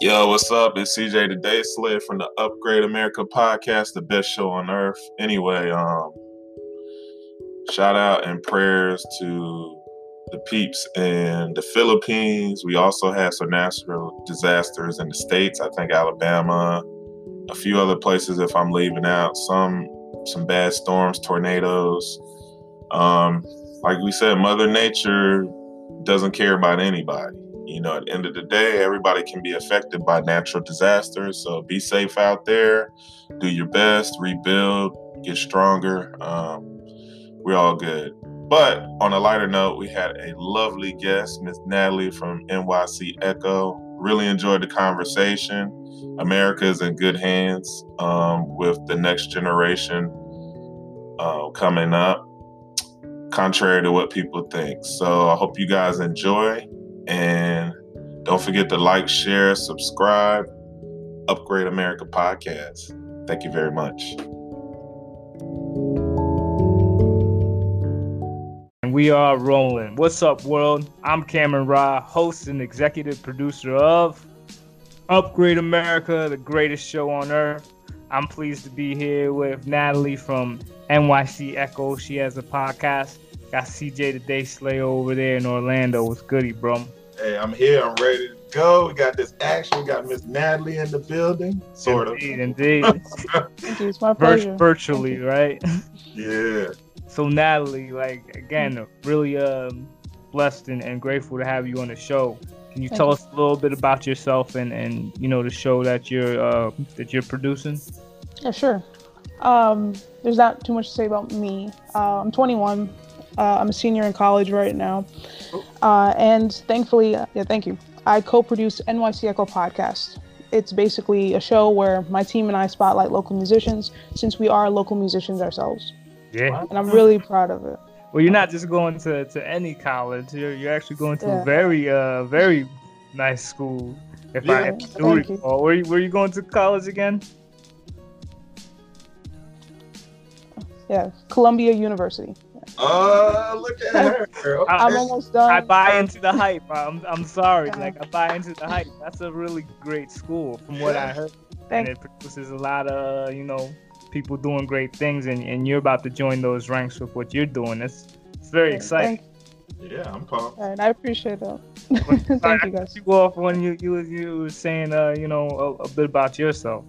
Yo, what's up? It's CJ Today Slid from the Upgrade America podcast, the best show on earth. Anyway, um, shout out and prayers to the peeps in the Philippines. We also had some natural disasters in the states. I think Alabama, a few other places. If I'm leaving out some some bad storms, tornadoes. Um, like we said, Mother Nature doesn't care about anybody. You know, at the end of the day, everybody can be affected by natural disasters. So be safe out there. Do your best. Rebuild. Get stronger. Um, we're all good. But on a lighter note, we had a lovely guest, Miss Natalie from NYC Echo. Really enjoyed the conversation. America is in good hands um, with the next generation uh, coming up, contrary to what people think. So I hope you guys enjoy. And don't forget to like, share, subscribe, Upgrade America Podcast. Thank you very much. And we are rolling. What's up, world? I'm Cameron Ra, host and executive producer of Upgrade America, the greatest show on earth. I'm pleased to be here with Natalie from NYC Echo. She has a podcast. Got CJ Today Slay over there in Orlando. What's goody, bro? Hey, I'm here. I'm ready to go. We got this action. We got Miss Natalie in the building. Sort indeed, of. Indeed, Thank you. It's my Vir- pleasure. virtually, right? Yeah. So Natalie, like again, really um, blessed and, and grateful to have you on the show. Can you Thank tell you. us a little bit about yourself and, and you know the show that you're uh, that you're producing? Yeah, sure. Um, there's not too much to say about me. Uh, I'm 21. Uh, I'm a senior in college right now. Uh, and thankfully, yeah, thank you. I co-produce NYC Echo Podcast. It's basically a show where my team and I spotlight local musicians since we are local musicians ourselves. Yeah. And I'm really proud of it. Well, you're not just going to, to any college. You're you're actually going to a very uh very nice school. If Yeah. I you. recall, where you, where you going to college again? Yeah, Columbia University. Oh, look at her. Okay. I'm almost done. I buy into the hype. I'm I'm sorry. Yeah. Like I buy into the hype. That's a really great school, from what I heard. Thank and it produces a lot of you know people doing great things and, and you're about to join those ranks with what you're doing it's, it's very yeah, exciting Thank, Yeah, I'm pumped. And I appreciate that. Thank I you guys. you go off when you you, you were saying uh you know a, a bit about yourself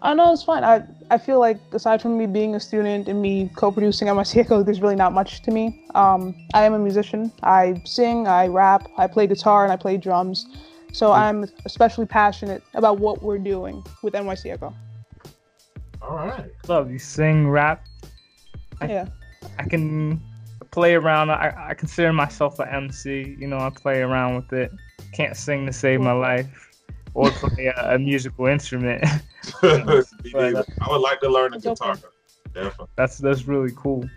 I know it's fine. I I feel like aside from me being a student and me co-producing at my CECO, there's really not much to me. Um, I am a musician. I sing, I rap, I play guitar, and I play drums. So I'm especially passionate about what we're doing with NYC Echo. All right. love you sing rap I- Yeah, i can play around i, I consider myself an mc you know i play around with it can't sing to save my life or play a, a musical instrument Me neither. I would like to learn the guitar. Definitely. that's that's really cool.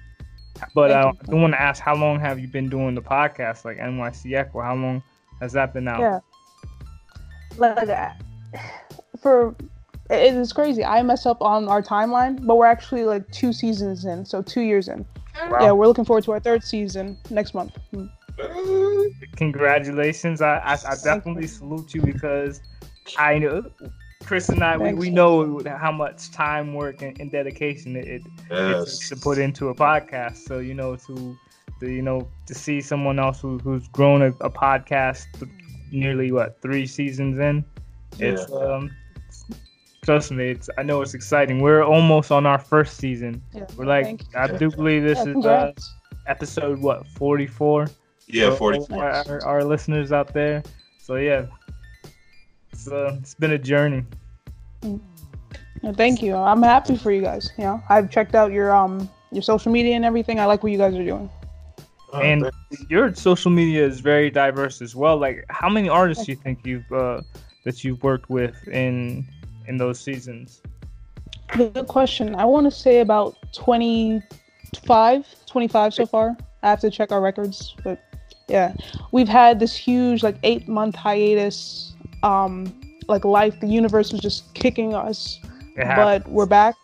But uh, I do want to ask, how long have you been doing the podcast, like NYC Echo? How long has that been out? yeah. Like uh, for it is crazy. I mess up on our timeline, but we're actually like two seasons in, so two years in. Wow. Yeah, we're looking forward to our third season next month. Congratulations! I, I, I definitely salute you because I know Chris and I we, we know how much time, work, and, and dedication it, it Yes. it's to put into a podcast. So you know to, to you know to see someone else who, who's grown a, a podcast nearly what three seasons in. It's um trust me, it's I know it's exciting. We're almost on our first season. Yeah, We're like. I do believe this Yeah, is uh, episode what 44 Yeah, forty four. our, our listeners out there. So yeah. It's uh, it's been a journey. Yeah, thank you. I'm happy for you guys. You know, I've checked out your um your social media and everything. I like what you guys are doing. Oh, and your social media is very diverse as well. Like how many artists do you think you've uh, that you've worked with in in those seasons? Good question. I want to say about 25, 25 so far. I have to check our records, but yeah, we've had this huge like eight month hiatus. Um, like life, the universe was just kicking us, but we're back.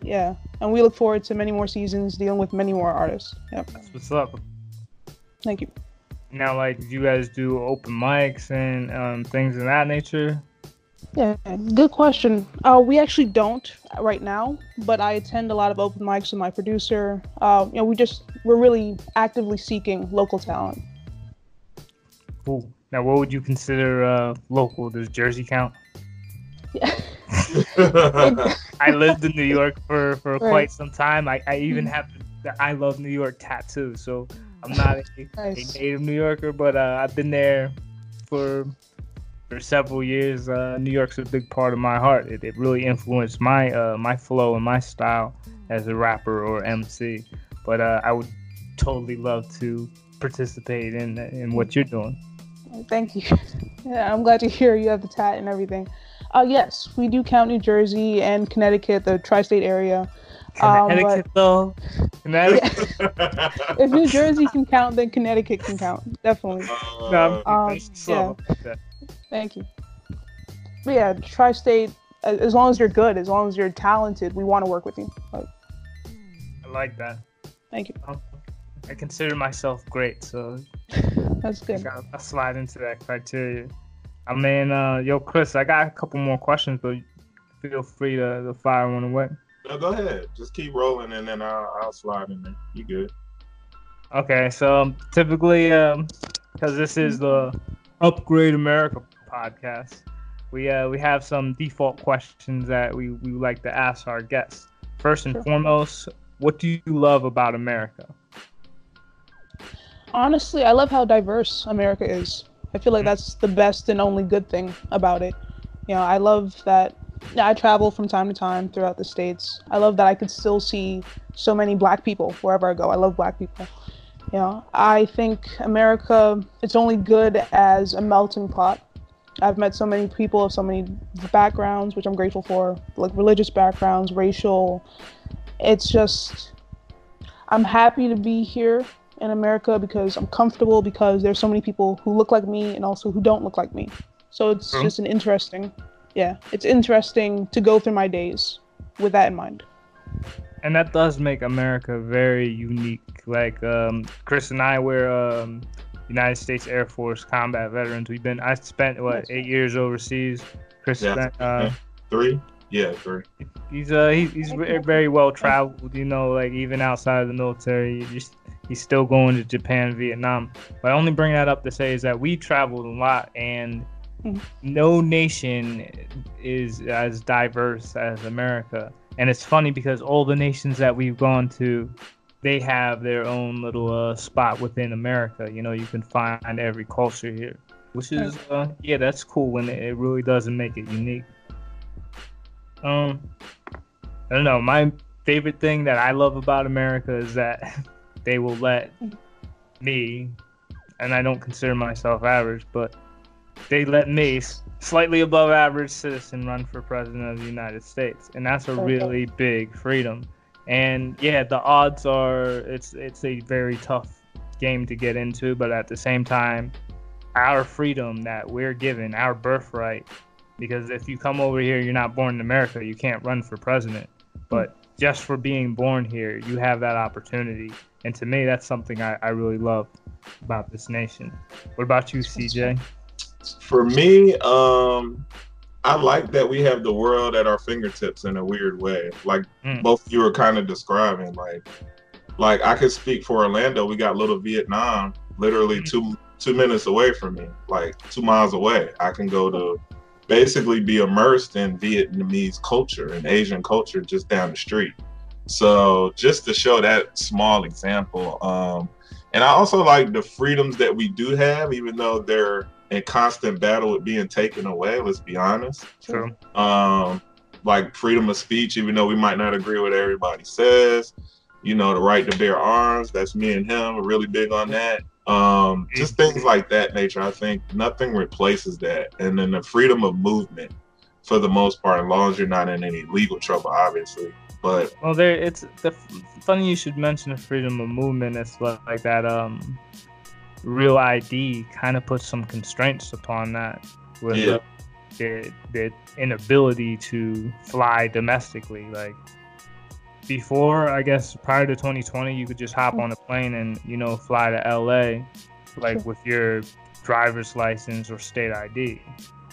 Yeah, and we look forward to many more seasons dealing with many more artists. Yep. That's what's up. Thank you. Now, like, you guys do open mics and um, things of that nature? Yeah, good question. Uh, we actually don't right now, but I attend a lot of open mics with my producer. Uh, you know, we just we're really actively seeking local talent. Cool. Now, what would you consider uh, local? Does Jersey count? Yeah. I lived in New York for, for Right. quite some time. I, I even Mhm. have the I love New York tattoo. So I'm not a, Nice. a native New Yorker, but uh, I've been there for for several years. Uh, New York's a big part of my heart. It, it really influenced my uh, my flow and my style as a rapper or MC. But uh, I would totally love to participate in in what you're doing. Thank you. Yeah, I'm glad to hear you have the tat and everything. Uh, yes, we do count New Jersey and Connecticut, the tri-state area. Um, but- Connecticut, though. Connecticut. If New Jersey can count, then Connecticut can count. Definitely. No, Uh, Um, so. Thank you. But yeah, tri-state. As long as you're good, as long as you're talented, we want to work with you. Like, I like that. thank you. Um, I consider myself great, so That's I good. got I slide into that criteria. I mean, uh, yo, Chris, I got a couple more questions, but feel free to, to fire one away. no, go ahead. Just keep rolling, and then I'll, I'll slide in there. You good? Okay, so um, typically, because this is the Upgrade America podcast, we uh, we have some default questions that we, we like to ask our guests. First and Sure. foremost, what do you love about America? Honestly, I love how diverse America is. I feel like Mhm. that's the best and only good thing about it. You know, I love that I travel from time to time throughout the states. I love that I could still see so many black people wherever I go. I love black people. You know, I think America it's only good as a melting pot. I've met so many people of so many backgrounds, which I'm grateful for, like religious backgrounds, racial. It's just I'm happy to be here in America because I'm comfortable because there's so many people who look like me and also who don't look like me. So it's True. just an interesting, yeah, it's interesting to go through my days with that in mind. and that does make America very unique. Like um, Chris and I were um, United States Air Force combat veterans. We've been I spent what That's eight years overseas. Chris Yeah. spent uh, Three? Yeah, three. he's uh he, he's very well traveled. You know, like even outside of the military, you just he's still going to Japan, Vietnam. But I only bring that up to say is that we traveled a lot and. Mhm. No nation is as diverse as America. And it's funny because all the nations that we've gone to, they have their own little uh, spot within America. You know, you can find every culture here, which is uh, yeah, that's cool. And it, it really doesn't make it unique. Um, I don't know. My favorite thing that I love about America is that they will let me, and I don't consider myself average, but they let me, slightly above average citizen, run for president of the United States, and that's a Okay. really big freedom. And yeah, the odds are it's it's a very tough game to get into, but at the same time, our freedom that we're given, our birthright, because if you come over here, you're not born in America, you can't run for president. But just for being born here, you have that opportunity. And to me, that's something I, I really love about this nation. What about you, CJ? For me, um, I like that we have the world at our fingertips in a weird way. Like Mm. both you were kind of describing. Like, like I could speak for Orlando. We got little Vietnam, literally Mhm. two two minutes away from me, like two miles away. I can go to basically be immersed in Vietnamese culture and Asian culture just down the street. So just to show that small example, um, and I also like the freedoms that we do have, even though they're in constant battle with being taken away. Let's be honest. True. Um, like freedom of speech, even though we might not agree with what everybody says. You know, the right to bear arms. That's me and him. We're really big on that. Um, just things like that nature. I think nothing replaces that. And then the freedom of movement, for the most part, as long as you're not in any legal trouble, obviously. But Well, there it's the funny you should mention the freedom of movement. It's like, like that um, real ID kind of puts some constraints upon that with Yeah. uh, the, the inability to fly domestically. Like before, I guess prior to 2020, you could just hop on a plane and you know fly to LA. like with your driver's license or state ID.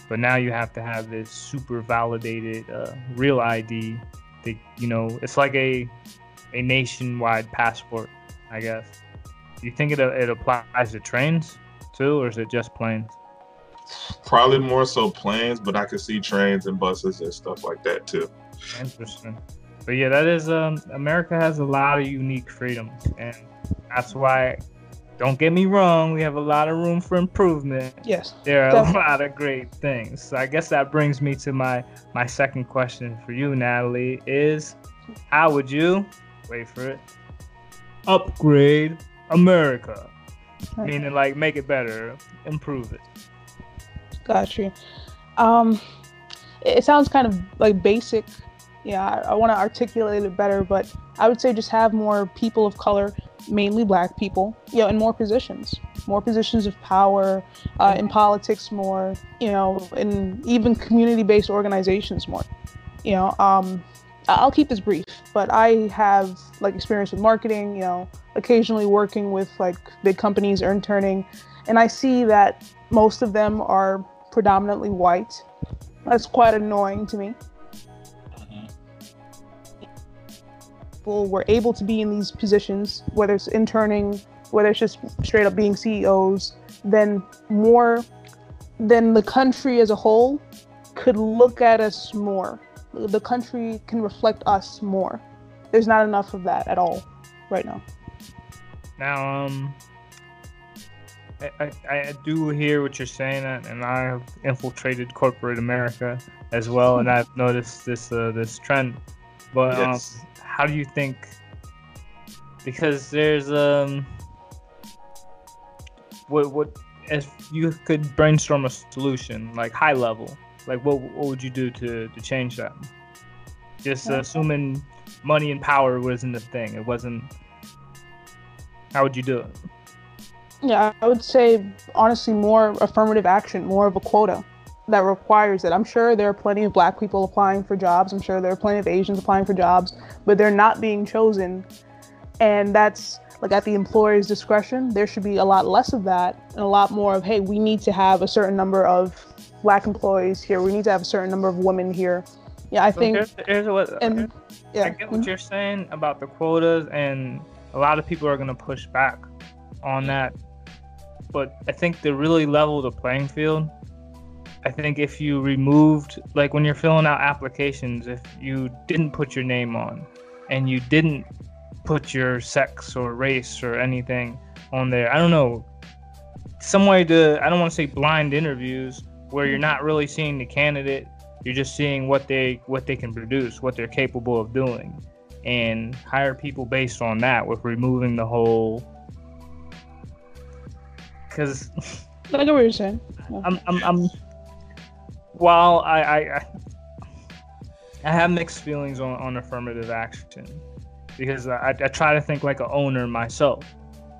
But now you have to have this super validated uh, real ID. You know, it's like a a nationwide passport, I guess. You think it it applies to trains too, or is it just planes? Probably more so planes, but I could see trains and buses and stuff like that too. Interesting. But yeah, that is um America has a lot of unique freedoms and that's why don't get me wrong, we have a lot of room for improvement. Yes. There are definitely. a lot of great things. So I guess that brings me to my my second question for you, Natalie, is how would you wait for it upgrade America? Right. Meaning like make it better, improve it. Got you. Um it sounds kind of like basic yeah, I, I want to articulate it better, but I would say just have more people of color, mainly black people, you know, in more positions, more positions of power, uh, in politics more, you know, in even community-based organizations more. You know, um, I'll keep this brief, but I have like experience with marketing, you know, occasionally working with like big companies, interning, and I see that most of them are predominantly white. That's quite annoying to me. People were able to be in these positions, whether it's interning, whether it's just straight up being CEOs, then more then the country as a whole could look at us more. The country can reflect us more. There's not enough of that at all right now. Now, um, I, I, I do hear what you're saying, and I have infiltrated corporate America as well, and I've noticed this uh, this trend. But yes. um, how do you think? Because there's um, what what if you could brainstorm a solution like high level, like what what would you do to to change that? Just uh, assuming money and power wasn't the thing, it wasn't. How would you do it? Yeah, I would say honestly more affirmative action, more of a quota that requires it. I'm sure there are plenty of black people applying for jobs. I'm sure there are plenty of Asians applying for jobs, but they're not being chosen. And that's like at the employer's discretion. There should be a lot less of that and a lot more of, hey, we need to have a certain number of black employees here. We need to have a certain number of women here. Yeah, I think. Here's, here's what, and, yeah. I get what mm-hmm. you're saying about the quotas, and a lot of people are going to push back on that. But I think to really level the playing field, I think if you removed, like when you're filling out applications, if you didn't put your name on and you didn't put your sex or race or anything on there, I don't know, some way to, I don't want to say blind interviews where you're not really seeing the candidate, you're just seeing what they what they can produce, what they're capable of doing, and hire people based on that with removing the whole. Because I know what you're saying. I'm, I'm while I, I I have mixed feelings on, on affirmative action because I, I try to think like an owner myself,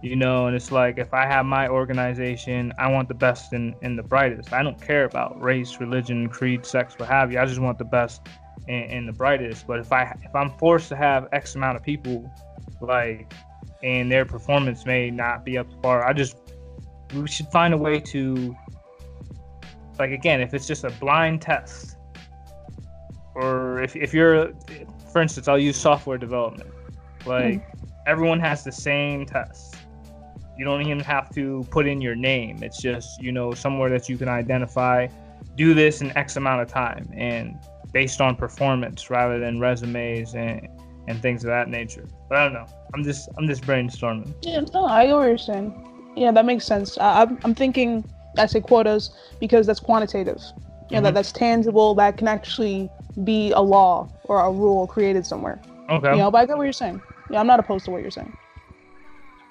you know, and it's like if I have my organization, I want the best and, and the brightest. I don't care about race, religion, creed, sex, what have you. I just want the best and, and the brightest. But if I if I'm forced to have X amount of people, like, and their performance may not be up to par, I just we should find a way to like again, if it's just a blind test, or if, if you're, for instance, I'll use software development. Like mm. everyone has the same test. You don't even have to put in your name. It's just you know somewhere that you can identify. Do this in X amount of time, and based on performance rather than resumes and and things of that nature. But I don't know. I'm just I'm just brainstorming. Yeah, no, I understand. Yeah, that makes sense. I, I'm I'm thinking I say quotas because that's quantitative. You know, mm-hmm. that, that's tangible, that can actually be a law or a rule created somewhere. Okay. You know, but I get what you're saying. Yeah, I'm not opposed to what you're saying.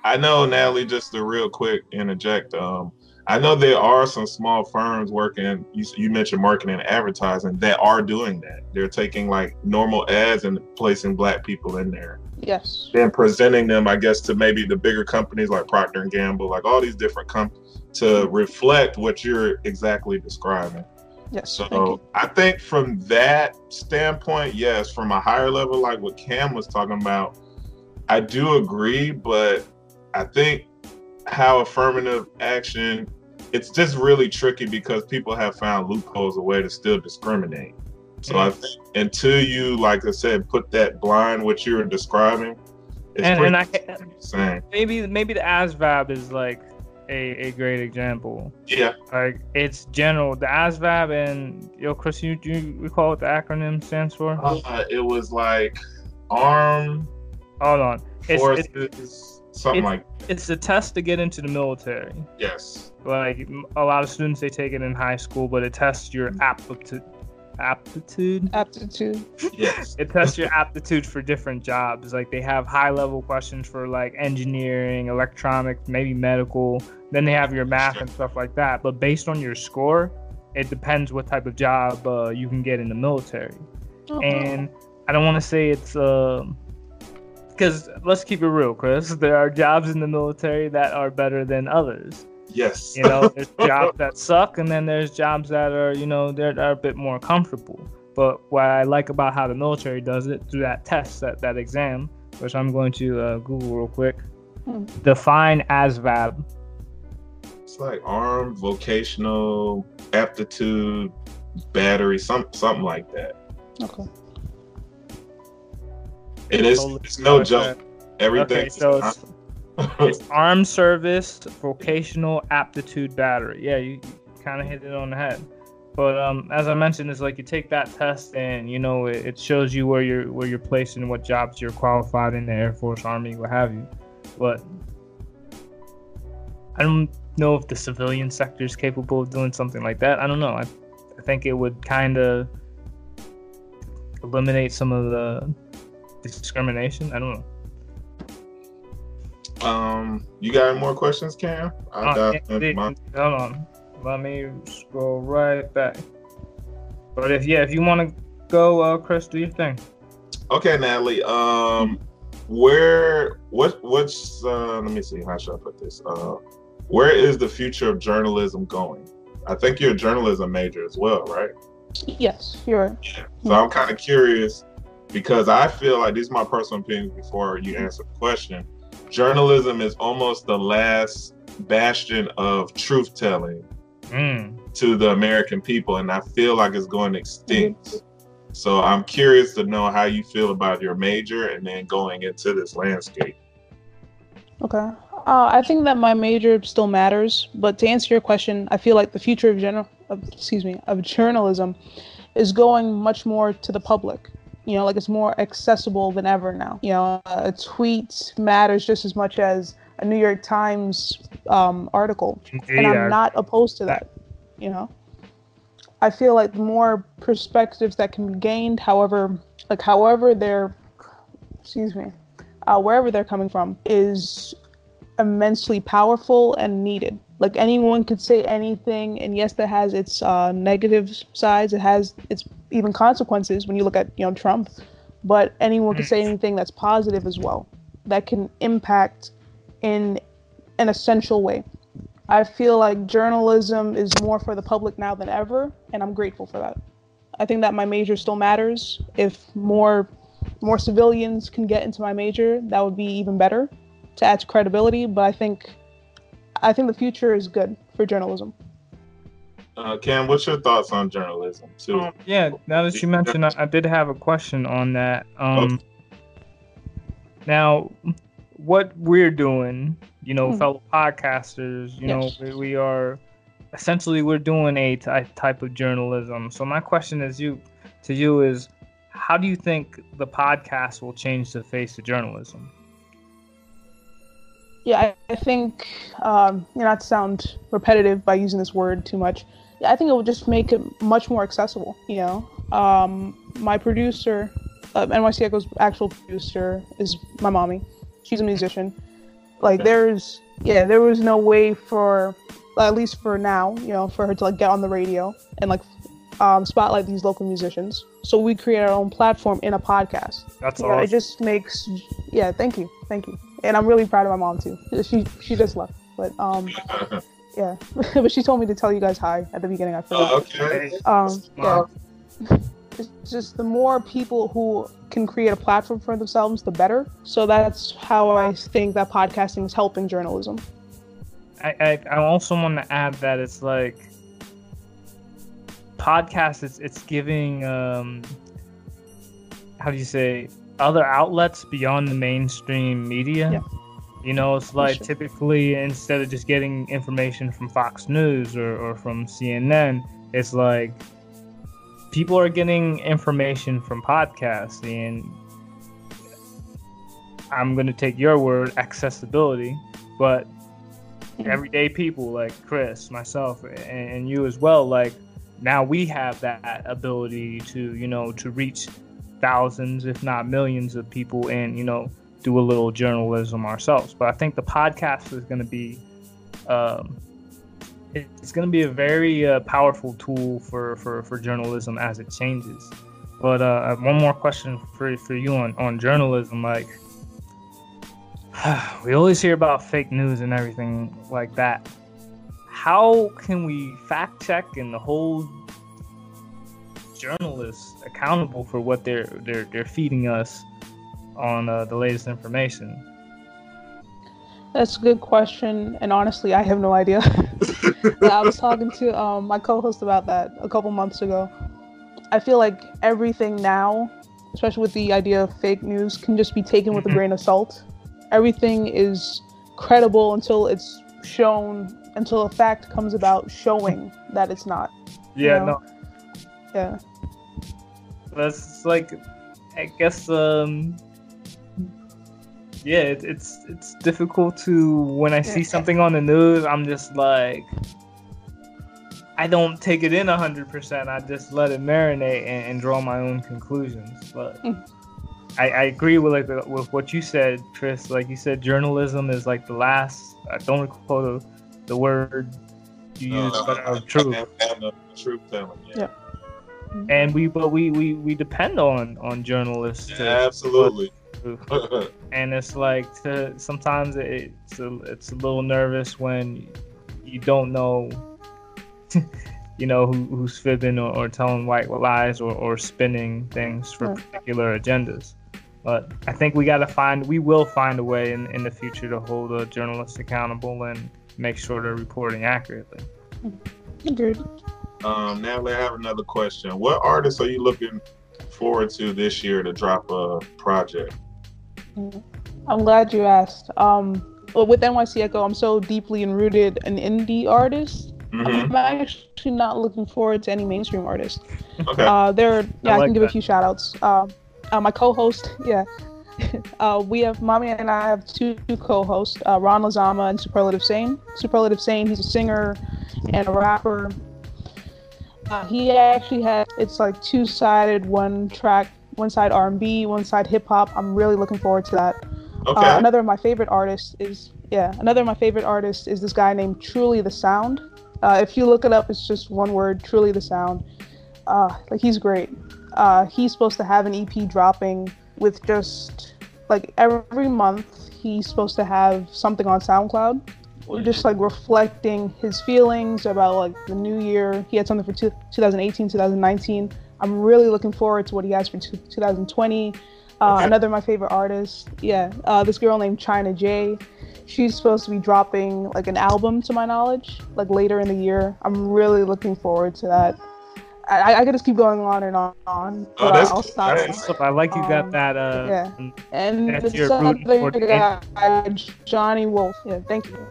I know, Natalie, just to real quick interject. Um, I know there are some small firms working, you, you mentioned marketing and advertising, that are doing that. They're taking like normal ads and placing black people in there. Yes. Then presenting them, I guess, to maybe the bigger companies like Procter and Gamble, like all these different companies to reflect what you're exactly describing. Yes. So I think from that standpoint, yes, from a higher level, like what Cam was talking about, I do agree, but I think how affirmative action it's just really tricky because people have found loopholes a way to still discriminate. So I think until you, like I said, put that blind what you're describing, it's and, and I same. maybe maybe the ASVAB is like a, a great example. Yeah. Like it's general. The ASVAB and yo, Chris, you do you recall what the acronym stands for? Uh, it was like arm Hold on. It's, forces, it's, something it's- like it's a test to get into the military. yes. Like a lot of students, they take it in high school, but it tests your aptitude. Aptitude. Aptitude. Yes. It tests your aptitude for different jobs. Like they have high level questions for like engineering, electronics, maybe medical. Then they have your math and stuff like that. But based on your score, it depends what type of job uh, you can get in the military. And I don't want to say it's um because let's keep it real, Chris. There are jobs in the military that are better than others. Yes. You know, there's jobs that suck, and then there's jobs that are, you know, they're, are a bit more comfortable. But what I like about how the military does it through that test, that, that exam, which I'm going to uh, Google real quick, Hmm. define ASVAB. It's like arm, vocational aptitude, battery, some something like that. Okay. It's it's no joke. Everything. Okay, so it's, it's armed service vocational aptitude battery. Yeah, you, you kind of hit it on the head. But um, as I mentioned, it's like you take that test and you know it, it shows you where you're where you're placed and what jobs you're qualified in the Air Force, Army, what have you. But I don't know if the civilian sector is capable of doing something like that. I don't know. I, I think it would kind of eliminate some of the discrimination. I don't know. Um, you got any more questions, Cam? I Uh, got yeah, they- my- hold on. Let me scroll right back. But if yeah, if you want to go, uh, Chris, do your thing. Okay, Natalie. Um, where what what's uh, let me see how should I put this? Uh, where is the future of journalism going? I think you're a journalism major as well, right? Yes, you're right. Yeah. So I'm kind of curious because I feel like this is my personal opinion before you answer the question. Journalism is almost the last bastion of truth telling Mm. to the American people, and I feel like it's going extinct. So I'm curious to know how you feel about your major and then going into this landscape. Okay. Uh, I think that my major still matters, but to answer your question, I feel like the future of general, excuse me, of journalism, is going much more to the public. You know, like it's more accessible than ever now. You know, a tweet matters just as much as a New York Times um, article, and I'm not opposed to that. You know, I feel like the more perspectives that can be gained, however, like however they're, excuse me, uh, wherever they're coming from, is immensely powerful and needed. Like anyone could say anything, and yes, that has its uh, negative sides. It has its even consequences when you look at you know Trump, but anyone could say anything that's positive as well, that can impact in an essential way. I feel like journalism is more for the public now than ever, and I'm grateful for that. I think that my major still matters. If more more civilians can get into my major, that would be even better to add to credibility. But I think I think the future is good for journalism. Uh, Cam, what's your thoughts on journalism too? Um, yeah, now that you mentioned, I, I did have a question on that. Um, now, what we're doing, you know, Hmm. fellow podcasters, you Yes. know, we, we are essentially we're doing a type of journalism. So my question is you to you is, how do you think the podcast will change the face of journalism? Yeah, I, I think um, you know, not sound repetitive by using this word too much. Yeah, I think it will just make it much more accessible. You know, um, my producer, uh, NYC Echo's actual producer, is my mommy. She's a musician. Like, there's yeah, there was no way for, at least for now, you know, for her to like get on the radio and like um, spotlight these local musicians. So we create our own platform in a podcast. That's You know, all. it just makes yeah thank you thank you and i'm really proud of my mom too. She she just left. But um yeah. But she told me to tell you guys hi at the beginning i feel Oh, okay. um yeah. it's just the more people who can create a platform for themselves the better. So that's how i think that podcasting is helping journalism. I, I, I also want to add that it's like podcast. It's it's giving um, how do you say other outlets beyond the mainstream media. Yeah. You know, it's like sure. typically instead of just getting information from Fox News or, or from CNN, it's like people are getting information from podcasts and I'm going to take your word accessibility, but Mhm. everyday people like Chris, myself, and, and you as well, like now we have that ability to, you know, to reach thousands, if not millions of people and, you know, do a little journalism ourselves. But I think the podcast is going to be, um, it's going to be a very uh, powerful tool for, for, for journalism as it changes. But uh, one more question for, for you on, on journalism. Like, we always hear about fake news and everything like that. How can we fact check and hold journalists accountable for what they're they're they're feeding us on uh, the latest information? That's a good question, and honestly, I have no idea. I was talking to um, my co-host about that a couple months ago. I feel like everything now, especially with the idea of fake news, can just be taken with a Mhm. grain of salt. Everything is credible until it's shown, until a fact comes about showing that it's not. Yeah, know? no, Yeah. that's like, I guess, um, yeah, it, it's it's difficult to when I see Yeah. something on the news, I'm just like, I don't take it in hundred percent. I just let it marinate and, and draw my own conclusions. But Mm. I, I agree with like the- with what you said, Chris. Like you said, journalism is like the last. I don't recall the, the word you used, but uh, true. And, and the truth telling. Yeah. Yeah. Mm-hmm. And we, but we, we, we depend on on journalists. to- Absolutely. and it's like to, sometimes it's a, it's a little nervous when you don't know you know who, who's fibbing or, or telling white lies or, or spinning things for Right. particular agendas but i think we got to find we will find a way in, in the future to hold a journalist accountable and make sure they're reporting accurately Agreed. Um, now I have another question. What artists are you looking forward to this year to drop a project? I'm glad you asked. Um, well, with NYC Echo, I'm so deeply enrooted an indie artist. hmm I'm actually not looking forward to any mainstream artists. Okay. Uh, there, yeah, I, like can give that. a few shout outs. Uh, uh, my co-host, yeah, uh, we have Mommy and I have two, two co-hosts, uh, Ron Lazama and Superlative Sane. Superlative Sane, he's a singer and a rapper. Uh, he actually has it's like two-sided, one track, one side R&B, one side hip hop. I'm really looking forward to that. okay. Uh, another of my favorite artists is yeah. Another of my favorite artists is this guy named Truly the Sound. Uh, if you look it up, it's just one word, Truly the Sound. Uh, like he's great. Uh, he's supposed to have an EP dropping with just like every month. He's supposed to have something on SoundCloud. We're just like reflecting his feelings about like the new year. He had something for two, 2018, 2019. I'm really looking forward to what he has for two, 2020. Uh, Okay. Another of my favorite artists, yeah, uh, this girl named China J. She's supposed to be dropping like an album, to my knowledge, like later in the year. I'm really looking forward to that. I, I could just keep going on and on, on Oh, but that's I'll stop. Nice. I like you got Um, that. Uh, yeah. And That's this your rooting for other guy, Johnny Wolf. Yeah, thank you.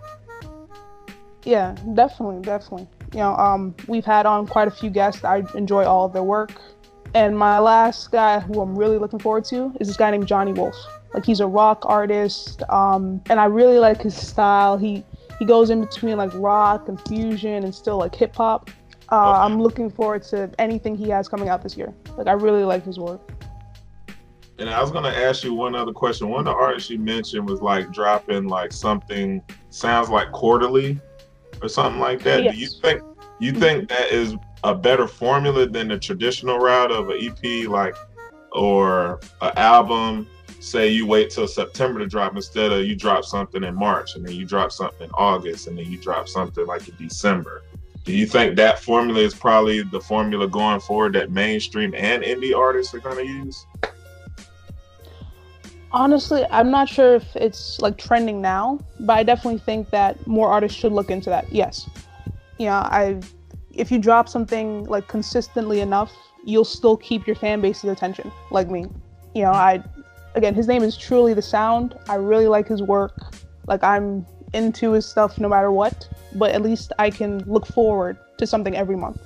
Yeah, definitely, definitely. You know, um, we've had on quite a few guests. I enjoy all of their work. And my last guy who I'm really looking forward to is this guy named Johnny Wolf. Like he's a rock artist, um, and I really like his style. He he goes in between like rock and fusion and still like hip hop. Uh, Okay. I'm looking forward to anything he has coming out this year. Like I really like his work. And I was gonna ask you one other question. One of the artists you mentioned was like dropping like something sounds like quarterly or something like that. Do you think you mm-hmm. think that is a better formula than the traditional route of an EP, like or an album? Say you wait till September to drop instead of you drop something in March and then you drop something in August and then you drop something like in December. Do you think that formula is probably the formula going forward that mainstream and indie artists are going to use? Honestly, I'm not sure if it's like trending now, but I definitely think that more artists should look into that. Yes. You know, I if you drop something like consistently enough, you'll still keep your fan base's attention, like me. You know, I again, his name is truly the sound. I really like his work. Like I'm into his stuff no matter what, but at least I can look forward to something every month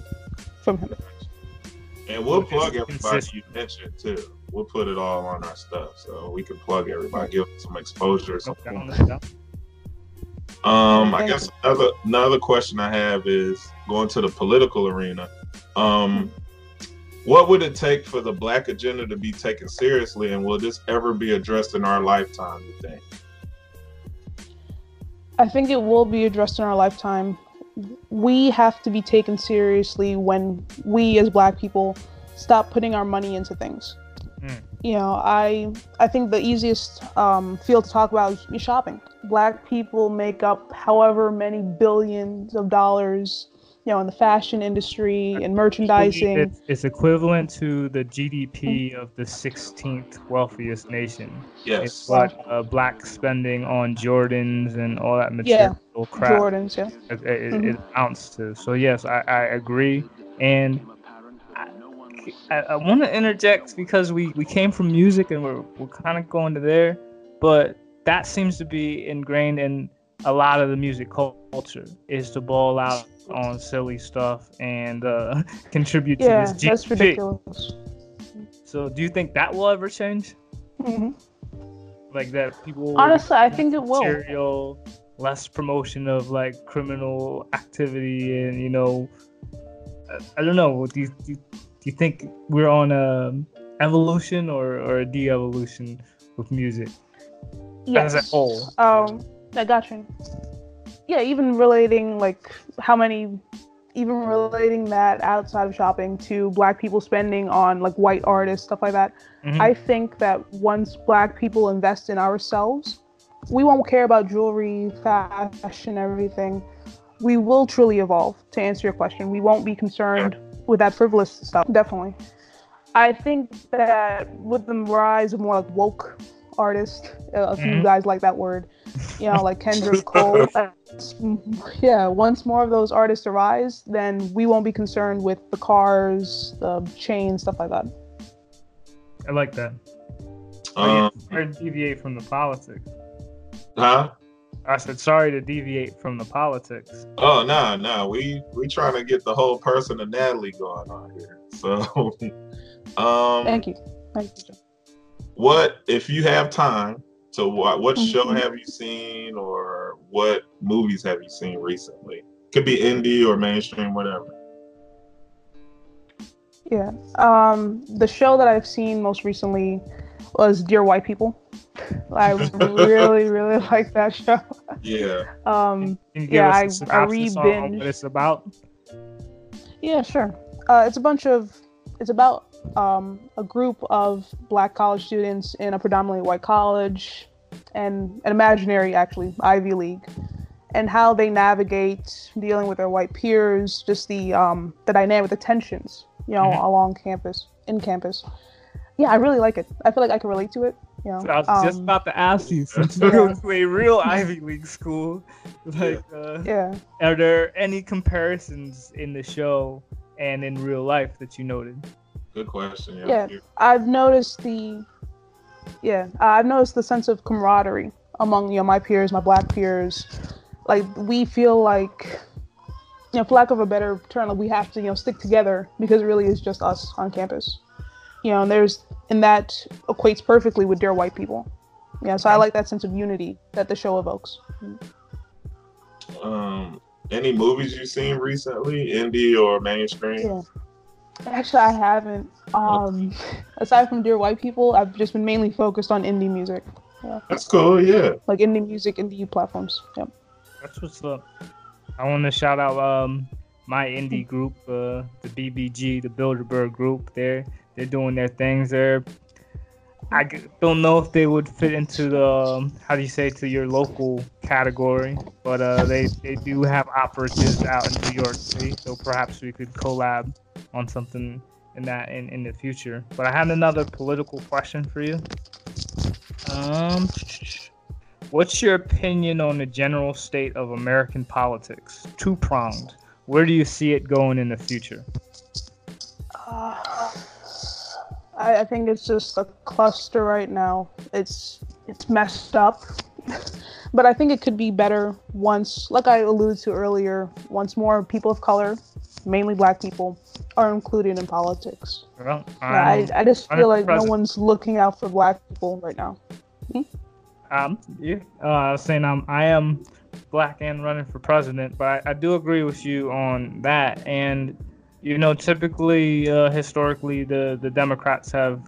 from him. And we'll plug everybody you mentioned too. We'll put it all on our stuff so we can plug everybody, give them some exposure. Something. Like that. Um, I guess another another question I have is going to the political arena. Um, what would it take for the black agenda to be taken seriously, and will this ever be addressed in our lifetime? You think? I think it will be addressed in our lifetime. We have to be taken seriously when we, as Black people, stop putting our money into things. Mm. You know, I I think the easiest um, field to talk about is shopping. Black people make up however many billions of dollars you know, in the fashion industry and merchandising. It's, it's equivalent to the GDP of the 16th wealthiest nation. Yes. It's what uh, black spending on Jordans and all that material yeah. crap. Jordans, yeah. It, it, mm-hmm. it amounts to. So, yes, I, I agree. And I, I, I want to interject because we, we came from music and we're, we're kind of going to there. But that seems to be ingrained in a lot of the music culture is to ball out on silly stuff and uh, contribute yeah, to this GDP. that's ridiculous. So, do you think that will ever change? Mm-hmm. Like that people honestly, I think it will. Material, less promotion of like criminal activity, and you know, I, I don't know. Do you, do you, you think we're on a evolution or or a de-evolution with music yes. as a whole? Um, I got you yeah, even relating like how many, even relating that outside of shopping to black people spending on like white artists, stuff like that. Mm-hmm. I think that once black people invest in ourselves, we won't care about jewelry, fashion, everything. We will truly evolve. To answer your question, we won't be concerned with that frivolous stuff. Definitely. I think that with the rise of more like woke artists, a few mm-hmm. guys like that word, you know, like Kendrick Cole. yeah, once more of those artists arise, then we won't be concerned with the cars, the chains, stuff like that. I like that. Um, sorry to deviate from the politics. Huh? I said sorry to deviate from the politics. Oh no, nah, no, nah. we we trying to get the whole person of Natalie going on here. So, um, thank you, thank you. What if you have time? So what, what mm-hmm. show have you seen or what movies have you seen recently? Could be indie or mainstream, whatever. Yeah. Um, the show that I've seen most recently was Dear White People. I really, really like that show. Yeah. Um, yeah, I, I re binge. What it's about? Yeah, sure. Uh, it's a bunch of. It's about um, a group of black college students in a predominantly white college and an imaginary, actually, Ivy League, and how they navigate dealing with their white peers, just the um, the dynamic, the tensions, you know, mm-hmm. along campus, in campus. Yeah, I really like it. I feel like I can relate to it. You know, so I was um, just about to ask you, since you go to a real Ivy League school, like, uh, yeah, are there any comparisons in the show and in real life that you noted? Good question. Yeah, yeah I've noticed the yeah I've noticed the sense of camaraderie among you know my peers, my black peers. Like we feel like you know, for lack of a better term, like we have to you know stick together because it really is just us on campus. You know, and there's and that equates perfectly with dear white people. Yeah, so I like that sense of unity that the show evokes. Um, any movies you've seen recently, indie or mainstream? Yeah. Actually, I haven't. Um, aside from Dear White People, I've just been mainly focused on indie music. Yeah. That's cool. Yeah. Like indie music, indie platforms. Yep. That's what's up. I want to shout out um my indie group, uh, the BBG, the Bilderberg group. They're they're doing their things. They're I don't know if they would fit into the um, how do you say to your local category, but uh, they they do have operatives out in New York City, so perhaps we could collab on something in that in, in the future. But I had another political question for you. Um, what's your opinion on the general state of American politics? Two pronged. Where do you see it going in the future? Uh, I, I think it's just a cluster right now. It's it's messed up, but I think it could be better once, like I alluded to earlier, once more people of color, mainly Black people, are included in politics. Well, Yeah, I, I just feel like no one's looking out for Black people right now. Um, yeah, uh, saying I'm I am black and running for president, but I, I do agree with you on that. And you know, typically, uh, historically, the the Democrats have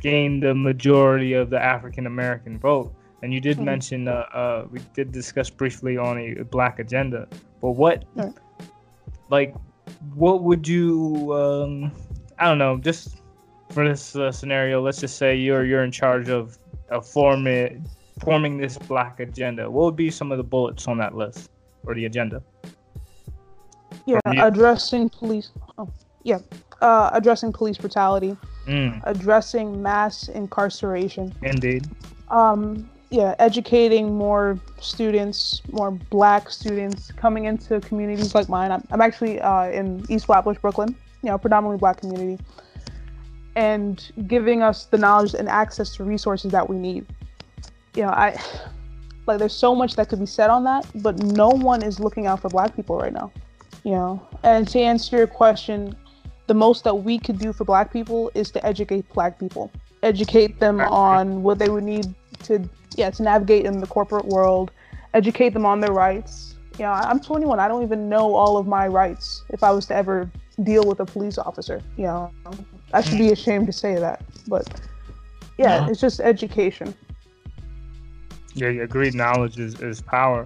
gained the majority of the African American vote. And you did Mhm. mention, uh, uh, we did discuss briefly on a black agenda. But what, Right. like, what would you, um, I don't know, just for this uh, scenario, let's just say you're you're in charge of, of forming forming this black agenda. What would be some of the bullets on that list or the agenda? Yeah, addressing police. Oh, yeah, uh, addressing police brutality, Mm, addressing mass incarceration. indeed. Um, yeah, educating more students, more Black students coming into communities like mine. I'm, I'm actually uh, in East Flatbush, Brooklyn. You know, predominantly Black community, and giving us the knowledge and access to resources that we need. You know, I like there's so much that could be said on that, but no one is looking out for Black people right now. You know, and to answer your question, the most that we could do for Black people is to educate Black people, educate them on what they would need to, yeah, to navigate in the corporate world, educate them on their rights. You know, I'm 21. I don't even know all of my rights if I was to ever deal with a police officer. You know, I should be ashamed to say that, but yeah, No. it's just education. Yeah, you agreed. Knowledge is, is power.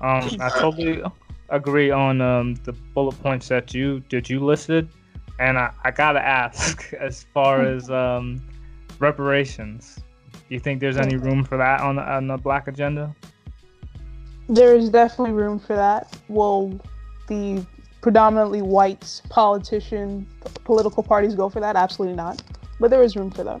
Um, I totally agree on um, the bullet points that you did you listed, and I, I gotta ask, as far as um, reparations, do you think there's any room for that on the, on the black agenda? There is definitely room for that. Will the predominantly white politician political parties go for that? Absolutely not. But there is room for that.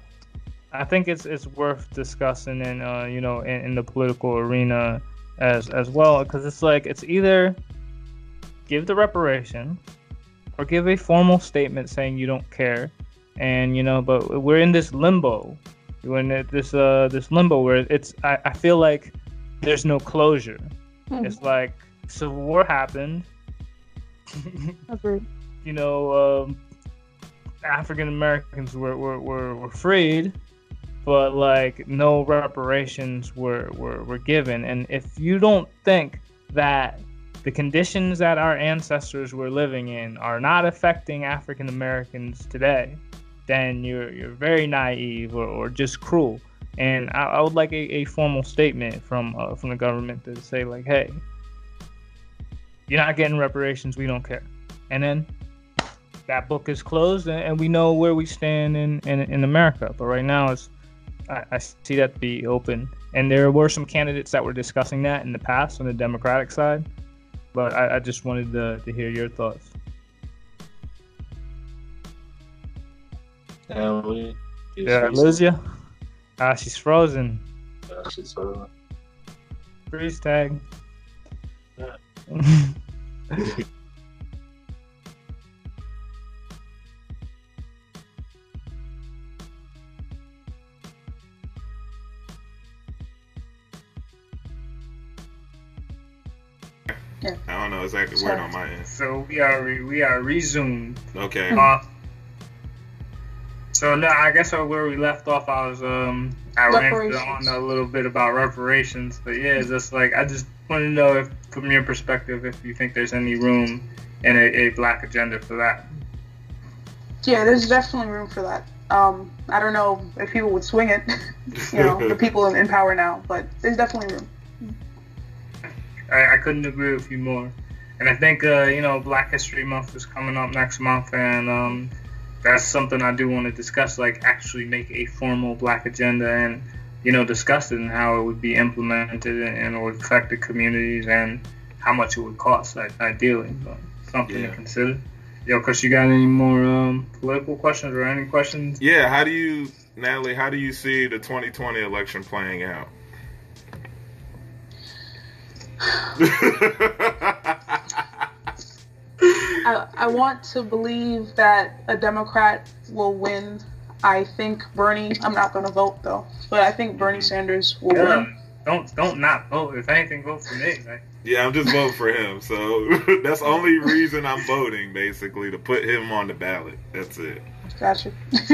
I think it's it's worth discussing in uh, you know in, in the political arena as as well because it's like it's either give the reparation or give a formal statement saying you don't care. And you know but we're in this limbo. We're in this uh this limbo where it's I, I feel like there's no closure. Hmm. it's like civil war happened. You know, um, African Americans were, were, were, were freed, but like no reparations were, were, were given. And if you don't think that the conditions that our ancestors were living in are not affecting African Americans today, then you're, you're very naive or, or just cruel. And I, I would like a, a formal statement from uh, from the government to say like, hey, you're not getting reparations. We don't care. And then that book is closed, and, and we know where we stand in, in, in America. But right now, it's I, I see that to be open. And there were some candidates that were discussing that in the past on the Democratic side. But I, I just wanted to, to hear your thoughts. And we. Yeah, lose you? Ah, she's frozen. Yeah, she's uh, Freeze tag. I don't know exactly where on my end. so we are re- we are resumed. Okay. Uh, so no, I guess where we left off, I was um I ranted on a little bit about reparations, but yeah, it's just like I just want to know if, from your perspective, if you think there's any room in a, a black agenda for that. Yeah, there's definitely room for that. Um, I don't know if people would swing it, you know, the people in, in power now, but there's definitely room. I, I couldn't agree with you more. And I think uh, you know Black History Month is coming up next month, and um, that's something I do want to discuss. Like actually make a formal Black agenda and you know discuss it and how it would be implemented and, would affect the communities and how much it would cost. like, Ideally, but something Yeah. to consider. Yo, Chris, you got any more um, political questions or any questions? Yeah, how do you Natalie, how do you see the 2020 election playing out? I, I want to believe that a Democrat will win. I think Bernie. I'm not going to vote though, but I think Bernie Sanders will Yeah. win. Don't don't not vote. If anything, vote for me. Like, yeah, I'm just voting for him. So that's the only reason I'm voting, basically, to put him on the ballot. That's it. Gotcha.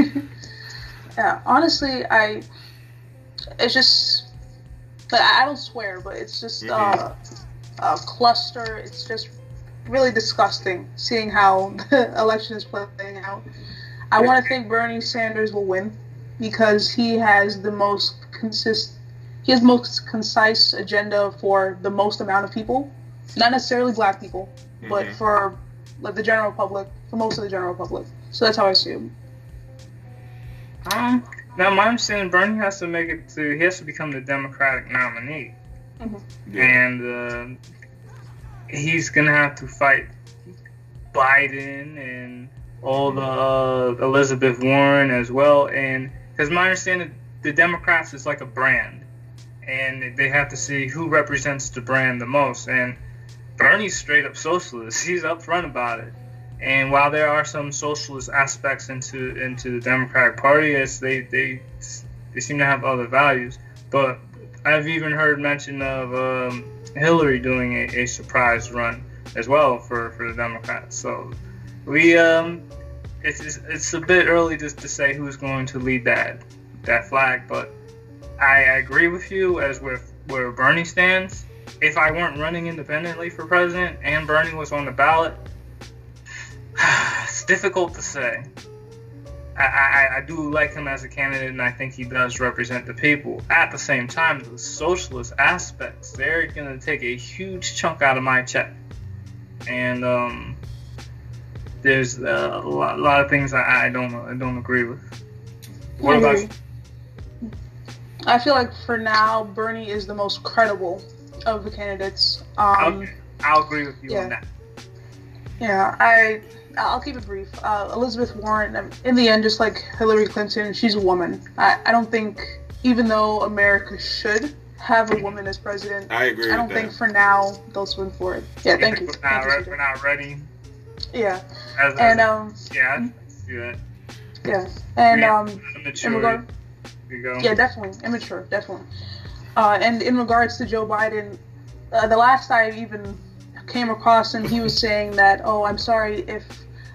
yeah, honestly, I. It's just. But I I don't swear, but it's just uh, a cluster. It's just really disgusting seeing how the election is playing out. I want to think Bernie Sanders will win because he has the most consist. He has most concise agenda for the most amount of people, not necessarily black people, but Mhm. for like the general public, for most of the general public. So that's how I see him. um, now my understanding, Bernie has to make it to. He has to become the Democratic nominee, Yeah. and uh, he's gonna have to fight Biden and all the uh, Elizabeth Warren as well. And because my understanding, the Democrats is like a brand, and they have to see who represents the brand the most. And Bernie's straight up socialist. He's upfront about it. And while there are some socialist aspects into into the Democratic Party, as they they they seem to have other values, but I've even heard mention of um, Hillary doing a, a surprise run as well for, for the Democrats. So we um, it's, it's it's a bit early just to say who's going to lead that that flag, but I agree with you as with where Bernie stands. If I weren't running independently for president and Bernie was on the ballot, it's difficult to say. I, I, I do like him as a candidate, and I think he does represent the people. At the same time, the socialist aspects, they're going to take a huge chunk out of my check. And um, there's a lot, a lot of things I, I don't I don't agree with. What I about agree. I feel like for now, Bernie is the most credible of the candidates. Um, Okay, I'll agree with you yeah. on that. Yeah, I I'll keep it brief. Uh, Elizabeth Warren, um, in the end, just like Hillary Clinton, she's a woman. I, I don't think, even though America should have a woman as president, I agree I don't with think that. for now they'll swing for it. Yeah, thank you. We're Thank not, you, re- CJ. we're not ready. Yeah, As, as and um, yeah, I can see that. yeah, and Yeah. um, in regard, you go. Yeah, definitely immature, definitely. Uh, and in regards to Joe Biden, uh, the last I even came across and he was saying that, "Oh, I'm sorry if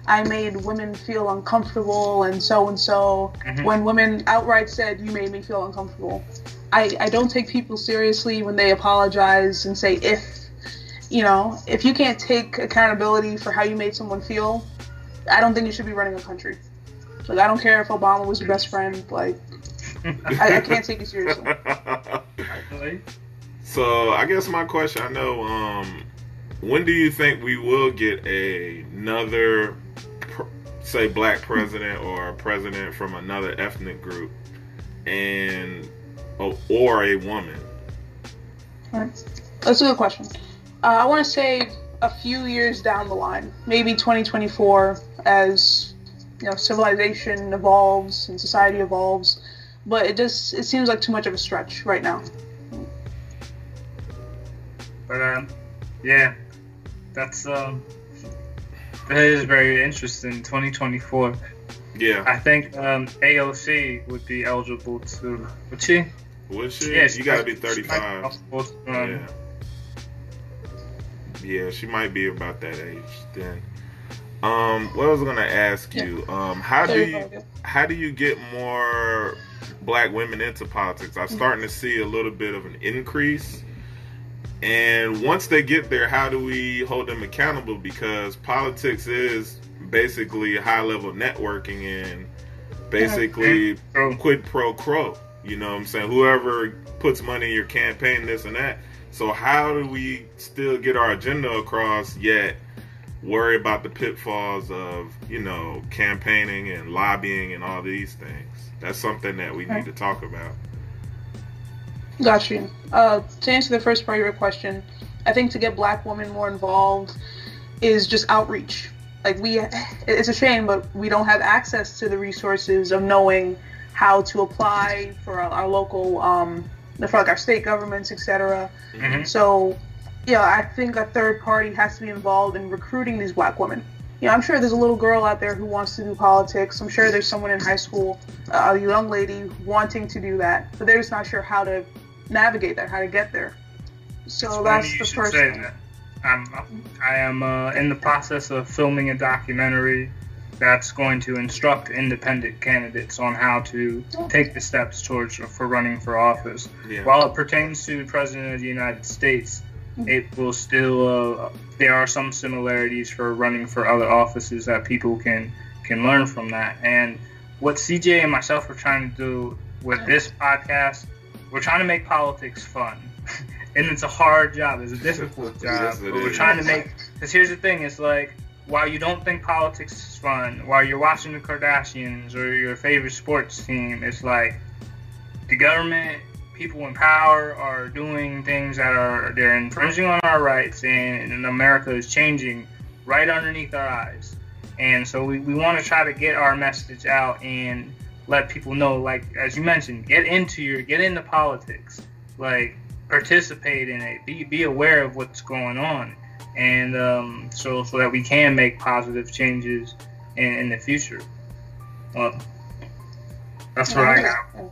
I made women feel uncomfortable and so and so." When women outright said, "You made me feel uncomfortable," I I don't take people seriously when they apologize and say if. You know, if you can't take accountability for how you made someone feel, I don't think you should be running a country. Like, I don't care if Obama was your best friend. Like, I, I can't take you seriously. So I guess my question, I know, um, when do you think we will get a, another, say, black president or a president from another ethnic group, and or, or a woman? That's a good question. Uh, I want to say a few years down the line, maybe 2024, as you know, civilization evolves and society evolves. But it just it seems like too much of a stretch right now. But um, yeah, that's um, that is very interesting. 2024. Yeah, I think um, AOC would be eligible to. Would she? would she? Yeah, you gotta be she might be 35. eligible. Yeah. Yeah, she might be about that age then. Um, what I was gonna ask you, um, how do you how do you get more black women into politics? I'm starting to see a little bit of an increase. And once they get there, how do we hold them accountable? Because politics is basically high level networking and basically True. quid pro quo. You know what I'm saying? Whoever puts money in your campaign, this and that. So how do we still get our agenda across yet worry about the pitfalls of, you know, campaigning and lobbying and all these things? That's something that we need to talk about. Got you. Uh, to answer the first part of your question, I think to get black women more involved is just outreach. Like we, it's a shame, but we don't have access to the resources of knowing how to apply for our, our local, um, for like our state governments, etc. Mhm. So, yeah, I think a third party has to be involved in recruiting these black women. You know, I'm sure there's a little girl out there who wants to do politics. I'm sure there's someone in high school, uh, a young lady wanting to do that, but they're just not sure how to navigate that, how to get there. So It's that's you the should first say thing. that. I'm, I am uh, in the process of filming a documentary that's going to instruct independent candidates on how to take the steps towards for running for office. Yeah. While it pertains to the president of the United States, it will still uh, there are some similarities for running for other offices that people can can learn from that. And what CJ and myself are trying to do with this podcast, we're trying to make politics fun. and it's a hard job, it's a difficult job. Yes, but we're is. trying to make because here's the thing, it's like while you don't think politics is fun, while you're watching the Kardashians or your favorite sports team, it's like the government, people in power are doing things that are they're infringing on our rights, and, and America is changing right underneath our eyes. And so we, we want to try to get our message out and let people know, like as you mentioned, get into your get into politics, like participate in it, be be aware of what's going on, and um, so so that we can make positive changes in, in the future. Well, that's what I got.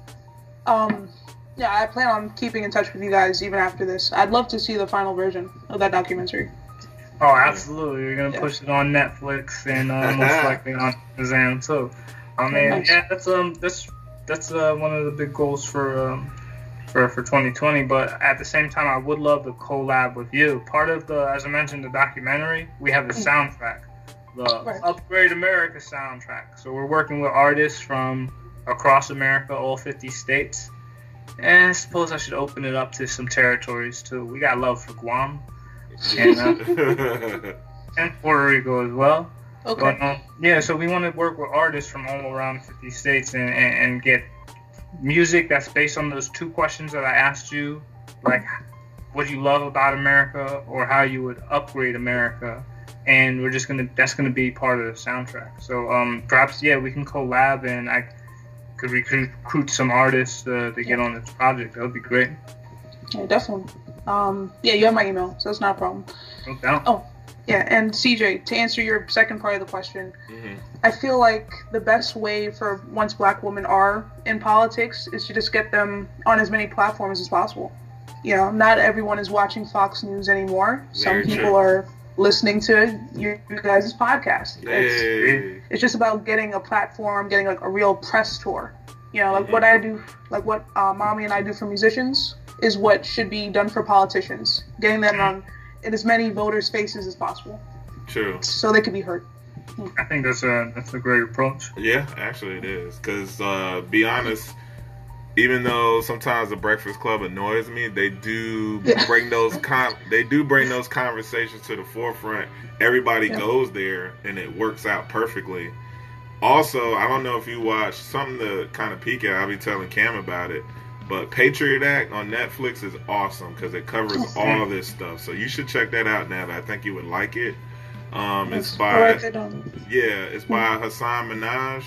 Um, yeah, I plan on keeping in touch with you guys even after this. I'd love to see the final version of that documentary. Oh, absolutely. We're gonna Yeah. push it on Netflix and uh, most likely on Shazam too. I mean, Nice. yeah, that's um, that's that's uh, one of the big goals for um, for for 2020. But at the same time, I would love to collab with you. Part of the, as I mentioned, the documentary, we have a soundtrack, the Right. Upgrade America soundtrack. So we're working with artists from across America, all 50 states. And I suppose I should open it up to some territories too. We got love for Guam and, uh, and Puerto Rico as well. Okay. But, um, yeah, so we want to work with artists from all around 50 states and, and, and get music that's based on those two questions that I asked you, like what you love about America or how you would upgrade America. And we're just gonna that's gonna be part of the soundtrack. So um, perhaps yeah, we can collab and I could recruit some artists uh, to get on this project. That would be great. Yeah, definitely. Um, yeah, you have my email, so it's not a problem. No doubt. Oh, yeah, and CJ, to answer your second part of the question, Mhm. I feel like the best way for once black women are in politics is to just get them on as many platforms as possible. You know, not everyone is watching Fox News anymore. Some Very people true. are listening to your, your guys' podcast. It's, it's just about getting a platform, getting like a real press tour. You know, like what I do, like what uh, mommy and I do for musicians is what should be done for politicians. Getting them on in as many voters' faces as possible, True. so they could be heard. I think that's a that's a great approach. Yeah, actually it is. Cause uh, be honest, even though sometimes the Breakfast Club annoys me, they do Yeah. bring those con- they do bring those conversations to the forefront. Everybody Yeah. goes there, and it works out perfectly. Also, I don't know if you watch something to kind of peek at. I'll be telling Cam about it. But Patriot Act on Netflix is awesome because it covers all this stuff. So you should check that out, Nat. I think you would like it. Um, it's by down. yeah, it's by Hasan Minhaj,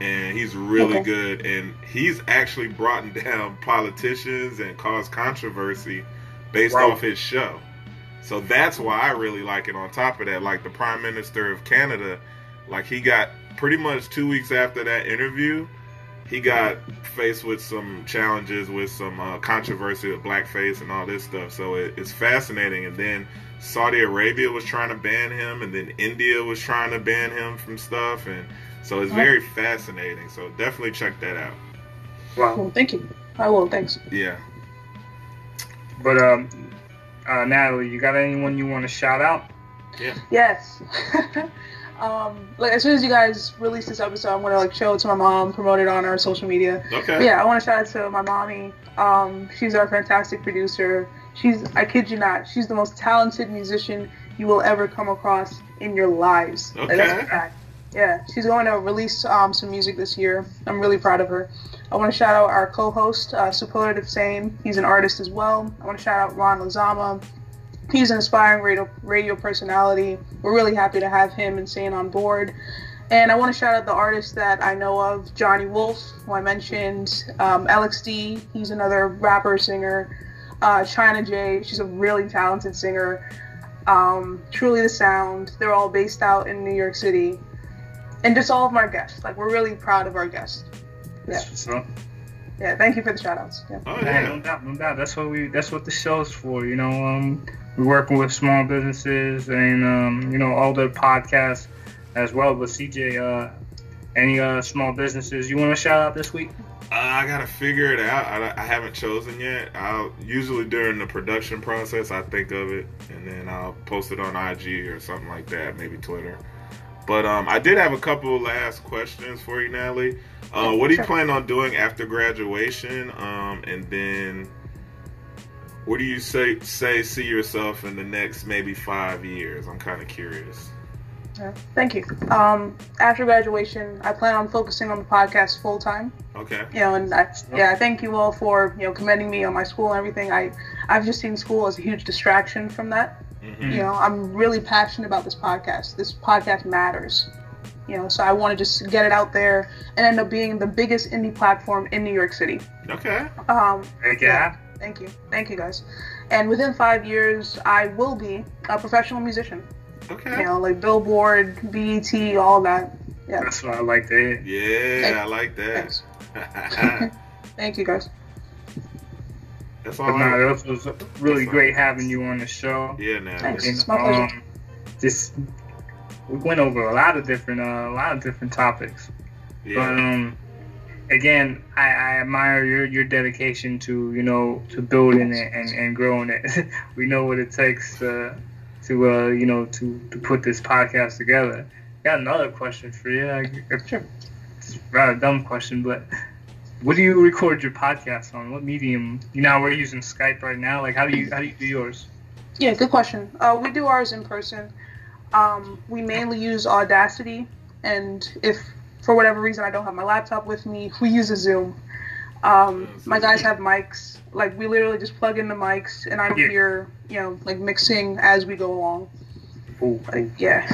and he's really Okay. good. And he's actually brought down politicians and caused controversy based Wow. off his show. So that's why I really like it. On top of that, like the Prime Minister of Canada, like he got pretty much two weeks after that interview, he got faced with some challenges with some uh, controversy with blackface and all this stuff. So it, it's fascinating. And then Saudi Arabia was trying to ban him, and then India was trying to ban him from stuff, and so it's very fascinating. So definitely check that out. Wow. Cool, thank you. I will. Thanks. Yeah. But um, uh, Natalie, you got anyone you want to shout out? Yeah. Yes. um, like as soon as you guys release this episode, I'm gonna like show it to my mom, promote it on our social media. Okay. But yeah, I want to shout out to my mommy. Um, she's our fantastic producer. She's, I kid you not, she's the most talented musician you will ever come across in your lives. Like, Okay. fact. Yeah, she's going to release um, some music this year. I'm really proud of her. I want to shout out our co-host, uh, Superlative Sane. He's an artist as well. I want to shout out Ron Lazama. He's an aspiring radio, radio personality. We're really happy to have him and Sane on board. And I want to shout out the artists that I know of Johnny Wolf, who I mentioned, um, LXD, he's another rapper, singer, uh, China J, she's a really talented singer, um, Truly the Sound, they're all based out in New York City. And just all of our guests. Like, we're really proud of our guests. Yeah. Yeah, thank you for the shout outs. Yeah. Oh yeah. no doubt, no doubt. That's what we. That's what the show's for. You know, um, we're working with small businesses and um, you know all the podcasts as well. But CJ, uh, any uh, small businesses you want to shout out this week? Uh, I gotta figure it out. I, I haven't chosen yet. I'll usually during the production process I think of it and then I'll post it on IG or something like that, maybe Twitter. But um, I did have a couple last questions for you, Natalie. Uh, what do you plan on doing after graduation? Um, and then where do you say say see yourself in the next maybe five years? I'm kind of curious. Yeah, Thank you. Um, after graduation, I plan on focusing on the podcast full time. Okay. You know, and I, yeah, I thank you all for you know commending me on my school and everything. I I've just seen school as a huge distraction from that. hmm You know, I'm really passionate about this podcast. This podcast matters. You know, so I want to just get it out there and end up being the biggest indie platform in New York City. Okay. Um, Heck yeah. Thank you, thank you guys. And within five years, I will be a professional musician. Okay. You know, like Billboard, BET, all that. Yeah. That's what I like to hear. Yeah, I like that. Thanks. Thank you guys. That's But all. no, I, it was really great having you on the show. yeah, now. Thanks. And, It's my pleasure. um, just we went over a lot of different, uh, a lot of different topics. But Yeah. um, again, I, I admire your, your dedication to you know to building it and, and growing it. we know what it takes to to uh, you know to, to put this podcast together. Got another question for you. Sure. It's a rather dumb question, but what do you record your podcast on? What medium? You know, we're using Skype right now. Like, how do you how do you do yours? Yeah, good question. Uh, we do ours in person. Um, we mainly use Audacity, and if for whatever reason I don't have my laptop with me, we use a Zoom. Um, my guys have mics. Like we literally just plug in the mics, and I'm Yeah. here, you know, like mixing as we go along. Ooh, Like yeah,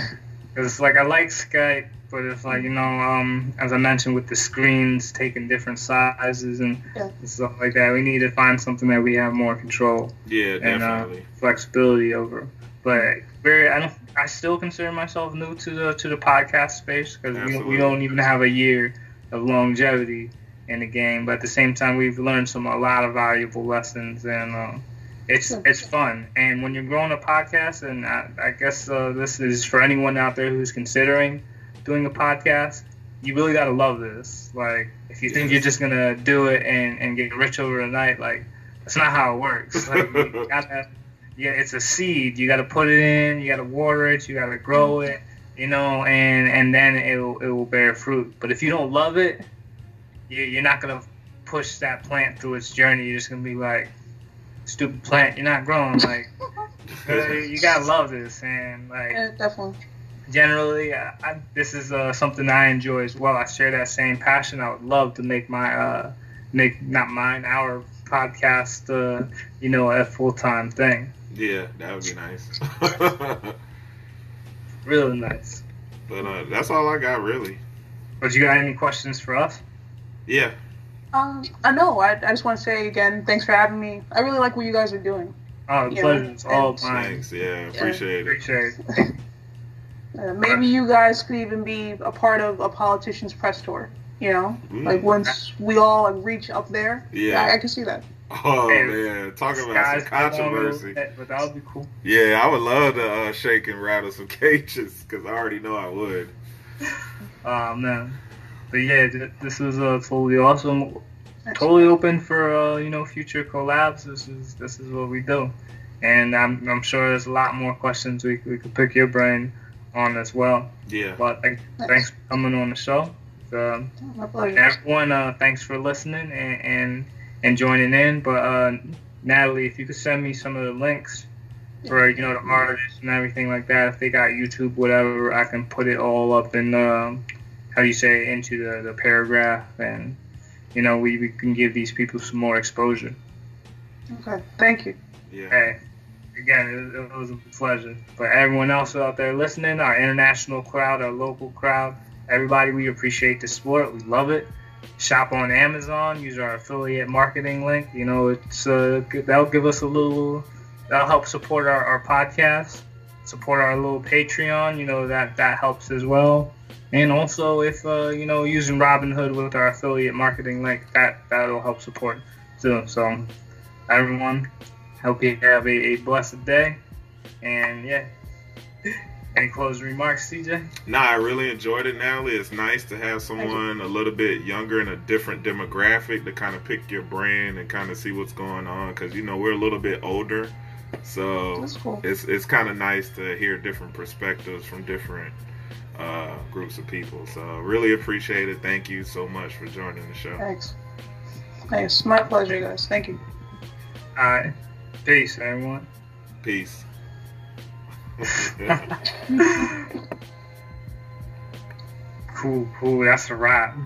It's like I like Skype, but it's like you know, um, as I mentioned with the screens taking different sizes and Yeah. stuff like that, we need to find something that we have more control yeah, and uh, definitely. flexibility over. But very, I don't. I still consider myself new to the to the podcast space because we, we don't even have a year of longevity in the game. But at the same time, we've learned some a lot of valuable lessons, and um, it's it's fun. And when you're growing a podcast, and I, I guess uh, this is for anyone out there who's considering doing a podcast, you really gotta love this. Like, if you think Yes. you're just gonna do it and, and get rich overnight, like that's not how it works. Like, you gotta, yeah, it's a seed. You gotta put it in. You gotta water it. You gotta grow it. You know, and and then it will it will bear fruit. But if you don't love it, you, you're not gonna push that plant through its journey. You're just gonna be like, stupid plant. You're not growing. Like, uh, you gotta love this, and like yeah, definitely. generally, I, I, this is uh, something I enjoy as well. I share that same passion. I would love to make my uh, make not mine our podcast, uh, you know, a full time thing. Yeah, that would be nice. Really nice. but uh, that's all I got, really. But you got any questions for us? Yeah, Um, I know. I, I just want to say again, thanks for having me. I really like what you guys are doing. Oh, the Yeah, pleasure is all and- mine. thanks. Yeah, appreciate it. Appreciate it. Uh, maybe you guys could even be a part of a politician's press tour. You know, Mm. like once we all like, reach up there. Yeah. I, I can see that. Oh Hey, man, talking about Guys, some I don't controversy. But that would be cool. Yeah, I would love to uh, shake and rattle some cages because I already know I would. Oh man. But yeah, th- this is uh, totally awesome. Totally open for uh, you know future collabs. This is this is what we do, and I'm I'm sure there's a lot more questions we we could pick your brain on as well. Yeah, But th- thanks for coming on the show. Um, My pleasure. everyone, uh, thanks for listening and, and and joining in. But uh, Natalie, if you could send me some of the links for you know the artists and everything like that, if they got YouTube, whatever, I can put it all up in the how do you say into the, the paragraph, and you know we, we can give these people some more exposure. Okay. Thank you. yeah. Hey, again, it, it was a pleasure. But everyone else out there listening, our international crowd, our local crowd, everybody, we appreciate the support. We love it. Shop on Amazon. Use our affiliate marketing link. You know, it's uh, that'll give us a little. That'll help support our, our podcast, support our little Patreon. You know that that helps as well. And also, if uh, you know, using Robinhood with our affiliate marketing link, that that'll help support too. So, everyone, hope you have a, a blessed day. And yeah, any closing remarks, CJ? Nah, I really enjoyed it, Natalie. It's nice to have someone a little bit younger and a different demographic to kind of pick your brain and kind of see what's going on. Because you know we're a little bit older, so cool. it's it's kind of nice to hear different perspectives from different uh, groups of people. So really appreciate it. Thank you so much for joining the show. Thanks. Thanks. My pleasure, guys. Thank you. All right, peace, everyone. Peace. cool, cool. That's a wrap.